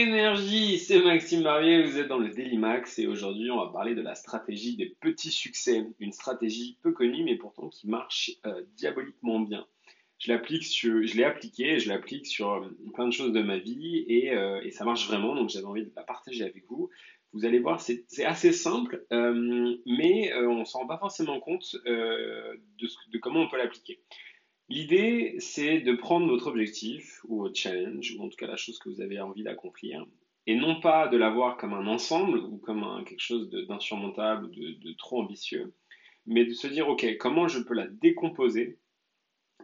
Énergie, c'est Maxime Barbier, vous êtes dans le Daily Max et aujourd'hui on va parler de la stratégie des petits succès, une stratégie peu connue mais pourtant qui marche euh, diaboliquement bien. Je l'applique sur, je l'ai appliqué, je l'applique sur euh, plein de choses de ma vie et, euh, et ça marche vraiment donc j'avais envie de la partager avec vous. Vous allez voir, c'est assez simple, mais on s'en rend pas forcément compte de comment on peut l'appliquer. L'idée, c'est de prendre votre objectif ou votre challenge, ou en tout cas la chose que vous avez envie d'accomplir, et non pas de l'avoir comme un ensemble ou comme quelque chose d'insurmontable, de, de, trop ambitieux, mais de se dire, OK, comment je peux la décomposer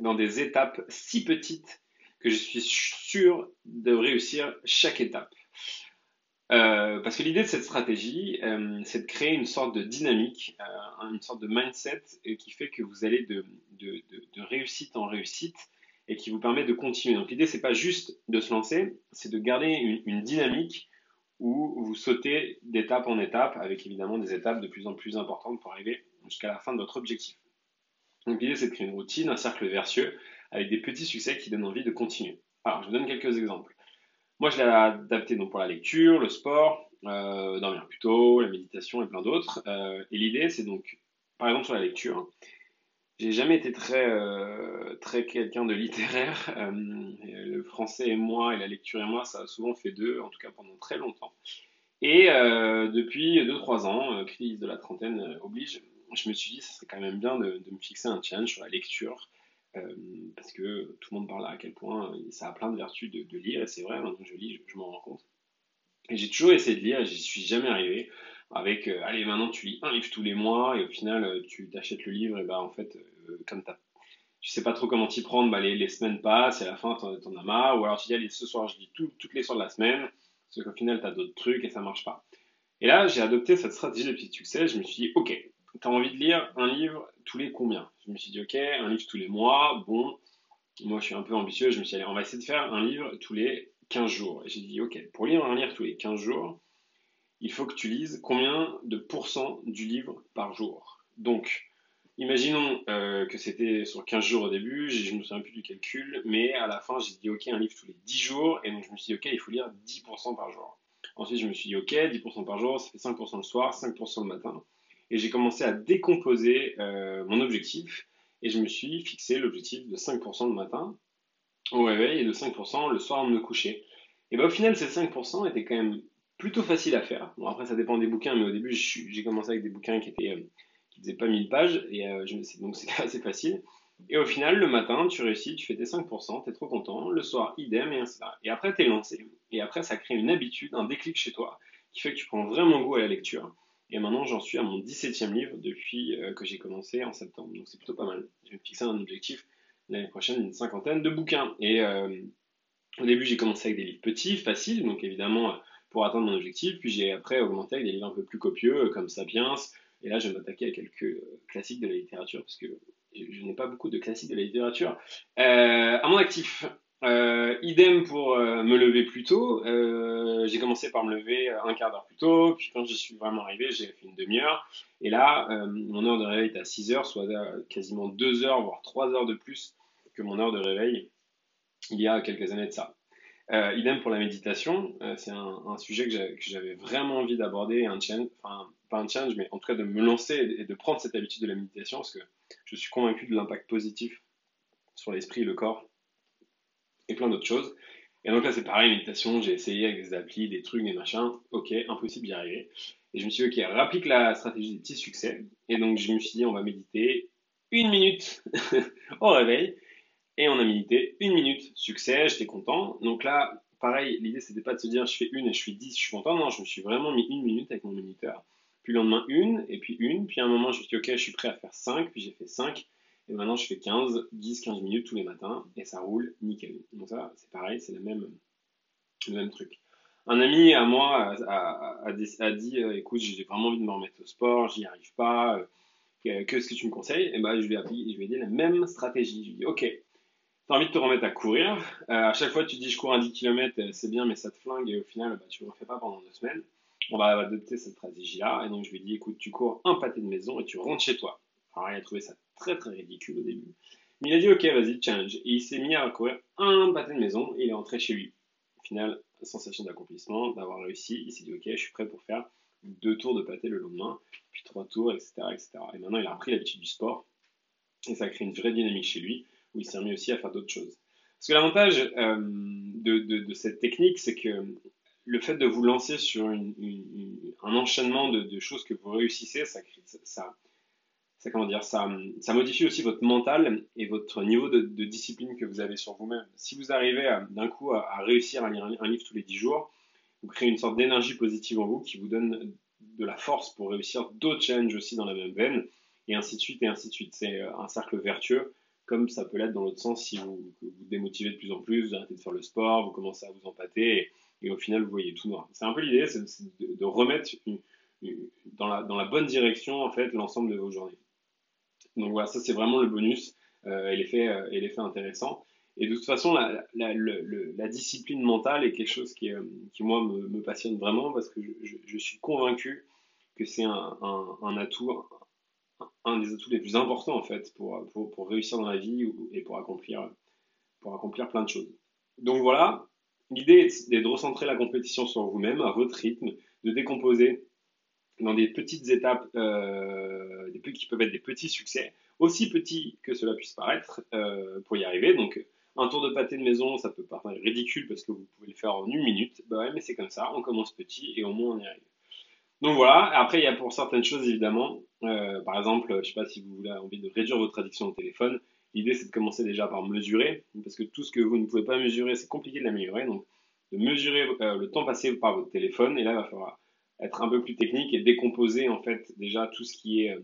dans des étapes si petites que je suis sûr de réussir chaque étape. Euh, parce que l'idée de cette stratégie, euh, c'est de créer une sorte de dynamique, euh, une sorte de mindset qui fait que vous allez de, de, de, réussite en réussite et qui vous permet de continuer. Donc l'idée, c'est pas juste de se lancer, c'est de garder une, une, dynamique où vous sautez d'étape en étape, avec évidemment des étapes de plus en plus importantes pour arriver jusqu'à la fin de votre objectif. Donc l'idée, c'est de créer une routine, un cercle vertueux, avec des petits succès qui donnent envie de continuer. Alors, je vous donne quelques exemples. Moi, je l'ai adapté donc pour la lecture, le sport, euh, dormir plus tôt, la méditation et plein d'autres. Euh, et l'idée, c'est donc, par exemple, sur la lecture, j'ai jamais été très, euh, très quelqu'un de littéraire. Euh, le français et moi, et la lecture et moi, ça a souvent fait deux, en tout cas pendant très longtemps. Et depuis 2-3 ans, crise de la trentaine oblige, je me suis dit, ça serait quand même bien de me fixer un challenge sur la lecture. Euh, parce que tout le monde parle à quel point ça a plein de vertus de, lire, et c'est vrai, maintenant que je lis, je, m'en rends compte. Et j'ai toujours essayé de lire, j'y suis jamais arrivé. Avec, euh, allez, maintenant tu lis un livre tous les mois, et au final, euh, tu t'achètes le livre, et bah en fait, comme tu sais pas trop comment t'y prendre, bah, les, semaines passent, et à la fin, t'en, en as marre, ou alors tu dis, allez, ce soir, je lis toutes les soirs de la semaine, parce qu'au final, t'as d'autres trucs, et ça marche pas. Et là, j'ai adopté cette stratégie de petit succès, je me suis dit, ok, tu as envie de lire un livre tous les combien? Je me suis dit, ok, un livre tous les mois, bon, moi je suis un peu ambitieux, je me suis dit, allez, on va essayer de faire un livre tous les 15 jours. Et j'ai dit, ok, pour lire un livre tous les 15 jours, il faut que tu lises combien de pourcents du livre par jour? Donc, imaginons euh, que c'était sur 15 jours au début, je ne me souviens plus du calcul, mais à la fin j'ai dit, ok, un livre tous les 10 jours, et donc je me suis dit, ok, il faut lire 10% par jour. Ensuite, je me suis dit, ok, 10% par jour, ça fait 5% le soir, 5% le matin et j'ai commencé à décomposer euh, mon objectif et je me suis fixé l'objectif de 5% le matin au réveil et de 5% le soir en me coucher. Et bien au final, ces 5% étaient quand même plutôt faciles à faire. Bon, après, ça dépend des bouquins, mais au début, j'ai commencé avec des bouquins qui étaient euh, qui faisaient pas 1000 pages, et euh, donc c'était assez facile. Et au final, le matin, tu réussis, tu fais tes 5%, tu es trop content. Le soir, idem, et ainsi de Et après, tu es lancé. Et après, ça crée une habitude, un déclic chez toi, qui fait que tu prends vraiment goût à la lecture. Et maintenant, j'en suis à mon 17e livre depuis euh, que j'ai commencé en septembre. Donc c'est plutôt pas mal. Je vais me fixer un objectif l'année prochaine d'une cinquantaine de bouquins. Et euh, au début, j'ai commencé avec des livres petits, faciles, donc évidemment pour atteindre mon objectif. Puis j'ai après augmenté avec des livres un peu plus copieux, euh, comme Sapiens. Et là, je vais m'attaquer à quelques classiques de la littérature, parce que je n'ai pas beaucoup de classiques de la littérature à mon actif. Euh, idem pour euh, me lever plus tôt. Euh, j'ai commencé par me lever un quart d'heure plus tôt, puis quand je suis vraiment arrivé, j'ai fait une demi-heure. Et là, mon heure de réveil est à 6 heures, soit quasiment 2 heures, voire 3 heures de plus que mon heure de réveil il y a quelques années de ça. idem pour la méditation, c'est un, sujet que j'avais vraiment envie d'aborder, un enfin pas un challenge, mais en tout cas de me lancer et de prendre cette habitude de la méditation, parce que je suis convaincu de l'impact positif sur l'esprit et le corps et plein d'autres choses. Et donc là, c'est pareil, méditation, j'ai essayé avec des applis, des trucs, des machins. Ok, impossible d'y arriver. Et je me suis dit, ok, rapplique la stratégie des petits succès. Et donc, je me suis dit, on va méditer une minute au réveil. Et on a médité une minute. Succès, j'étais content. Donc là, pareil, l'idée, c'était pas de se dire, je fais une et je fais dix, je suis content. Non, je me suis vraiment mis une minute avec mon minuteur. Puis le lendemain, une, et puis une. Puis à un moment, je me suis dit, ok, je suis prêt à faire cinq. Puis j'ai fait cinq. Et maintenant, je fais 15, 10, 15 minutes tous les matins et ça roule nickel. Donc ça, c'est pareil, c'est le même, truc. Un ami à moi a, dit, euh, écoute, j'ai vraiment envie de me remettre au sport, j'y arrive pas, euh, qu'est-ce que tu me conseilles? Et ben, je lui ai dit la même stratégie. Je lui ai dit, ok, tu as envie de te remettre à courir. Euh, à chaque fois, tu dis, je cours à 10 km, c'est bien, mais ça te flingue et au final, bah, tu ne le refais pas pendant deux semaines. On va adopter cette stratégie-là. Et donc, je lui ai dit, écoute, tu cours un pâté de maison et tu rentres chez toi. Il a trouvé ça très très ridicule au début. Mais il a dit ok, vas-y, challenge. Et il s'est mis à courir un pâté de maison et il est rentré chez lui. Au final, sensation d'accomplissement, d'avoir réussi. Il s'est dit, ok, je suis prêt pour faire deux tours de pâté le lendemain, puis trois tours, etc. etc. Et maintenant, il a repris l'habitude du sport. Et ça crée une vraie dynamique chez lui, où il s'est remis aussi à faire d'autres choses. Parce que l'avantage euh, de, cette technique, c'est que le fait de vous lancer sur un enchaînement de, choses que vous réussissez, ça, ça, ça, comment dire, ça, ça, modifie aussi votre mental et votre niveau de, discipline que vous avez sur vous-même. Si vous arrivez d'un coup à, réussir à lire un, livre tous les 10 jours, vous créez une sorte d'énergie positive en vous qui vous donne de la force pour réussir d'autres challenges aussi dans la même veine, et ainsi de suite, et ainsi de suite. C'est un cercle vertueux, comme ça peut l'être dans l'autre sens si vous vous démotivez de plus en plus, vous arrêtez de faire le sport, vous commencez à vous empâter, et, au final, vous voyez tout noir. C'est un peu l'idée, c'est de, remettre dans, la, dans la bonne direction, en fait, l'ensemble de vos journées. Donc voilà, ça c'est vraiment le bonus euh, et l'effet euh, intéressant. Et de toute façon, la, discipline mentale est quelque chose qui, euh, moi, me, passionne vraiment parce que je, suis convaincu que c'est un, atout, un des atouts les plus importants en fait pour, pour, pour, réussir dans la vie et pour accomplir, pour accomplir plein de choses. Donc voilà, l'idée est de recentrer la compétition sur vous-même, à votre rythme, de décomposer dans des petites étapes euh, qui peuvent être des petits succès, aussi petits que cela puisse paraître, euh, pour y arriver. Donc, un tour de pâté de maison, ça peut paraître ridicule parce que vous pouvez le faire en une minute. Bah ouais, mais c'est comme ça, on commence petit et au moins on y arrive. Donc voilà, après il y a pour certaines choses évidemment, euh, par exemple, je sais pas si vous avez envie de réduire votre addiction au téléphone, l'idée c'est de commencer déjà par mesurer, parce que tout ce que vous ne pouvez pas mesurer, c'est compliqué de l'améliorer, donc de mesurer le temps passé par votre téléphone, et là il va falloir être un peu plus technique et décomposer en fait déjà tout ce qui est euh,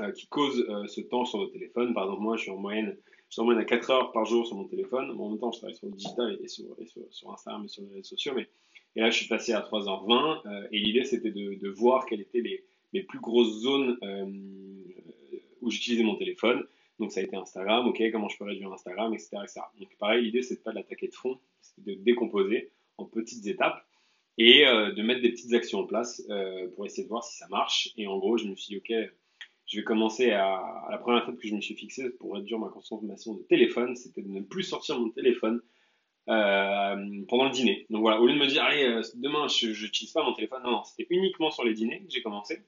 euh, qui cause euh, ce temps sur votre téléphone. Par exemple, moi, je suis en moyenne, je suis en moyenne à 4 heures par jour sur mon téléphone. en même temps, je travaille sur le digital et, sur, Instagram et sur les réseaux sociaux. Mais et là, je suis passé à 3h20 et l'idée, c'était de, voir quelles étaient les, plus grosses zones où j'utilisais mon téléphone. Donc, ça a été Instagram. Ok, comment je peux réduire Instagram, etc.. Donc, pareil, l'idée, c'est de pas l'attaquer de fond, c'est de décomposer en petites étapes et euh, de mettre des petites actions en place euh, pour essayer de voir si ça marche. Et en gros, je me suis dit, ok, je vais commencer à, la première étape que je me suis fixée pour réduire ma consommation de téléphone, c'était de ne plus sortir mon téléphone euh, pendant le dîner. Donc voilà, au lieu de me dire, allez, demain, je n'utilise pas mon téléphone, non, non c'était uniquement sur les dîners que j'ai commencé.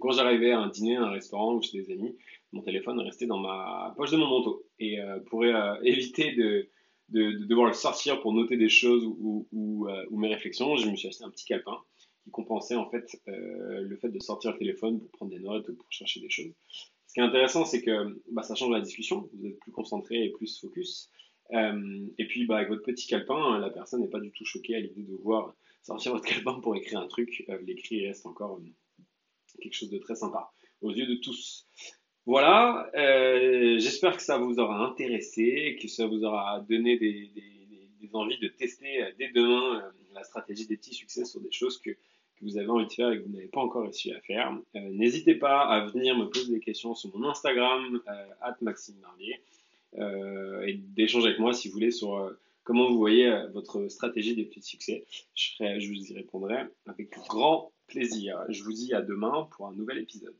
Quand j'arrivais à un dîner, à un restaurant ou chez des amis, mon téléphone restait dans ma poche de mon manteau. Et pour éviter de, de, devoir le sortir pour noter des choses ou, euh, ou, mes réflexions, je me suis acheté un petit calepin qui compensait en fait euh, le fait de sortir le téléphone pour prendre des notes ou pour chercher des choses. Ce qui est intéressant, c'est que bah, ça change la discussion, vous êtes plus concentré et plus focus. Euh, et puis bah, avec votre petit calepin, la personne n'est pas du tout choquée à l'idée de voir sortir votre calepin pour écrire un truc. L'écrit reste encore quelque chose de très sympa aux yeux de tous. Voilà, euh, j'espère que ça vous aura intéressé, que ça vous aura donné des, envies de tester euh, dès demain euh, la stratégie des petits succès sur des choses que, vous avez envie de faire et que vous n'avez pas encore réussi à faire. N'hésitez pas à venir me poser des questions sur mon Instagram, at Maxime et d'échanger avec moi si vous voulez sur comment vous voyez votre stratégie des petits succès. Je, je vous y répondrai avec grand plaisir. Je vous dis à demain pour un nouvel épisode.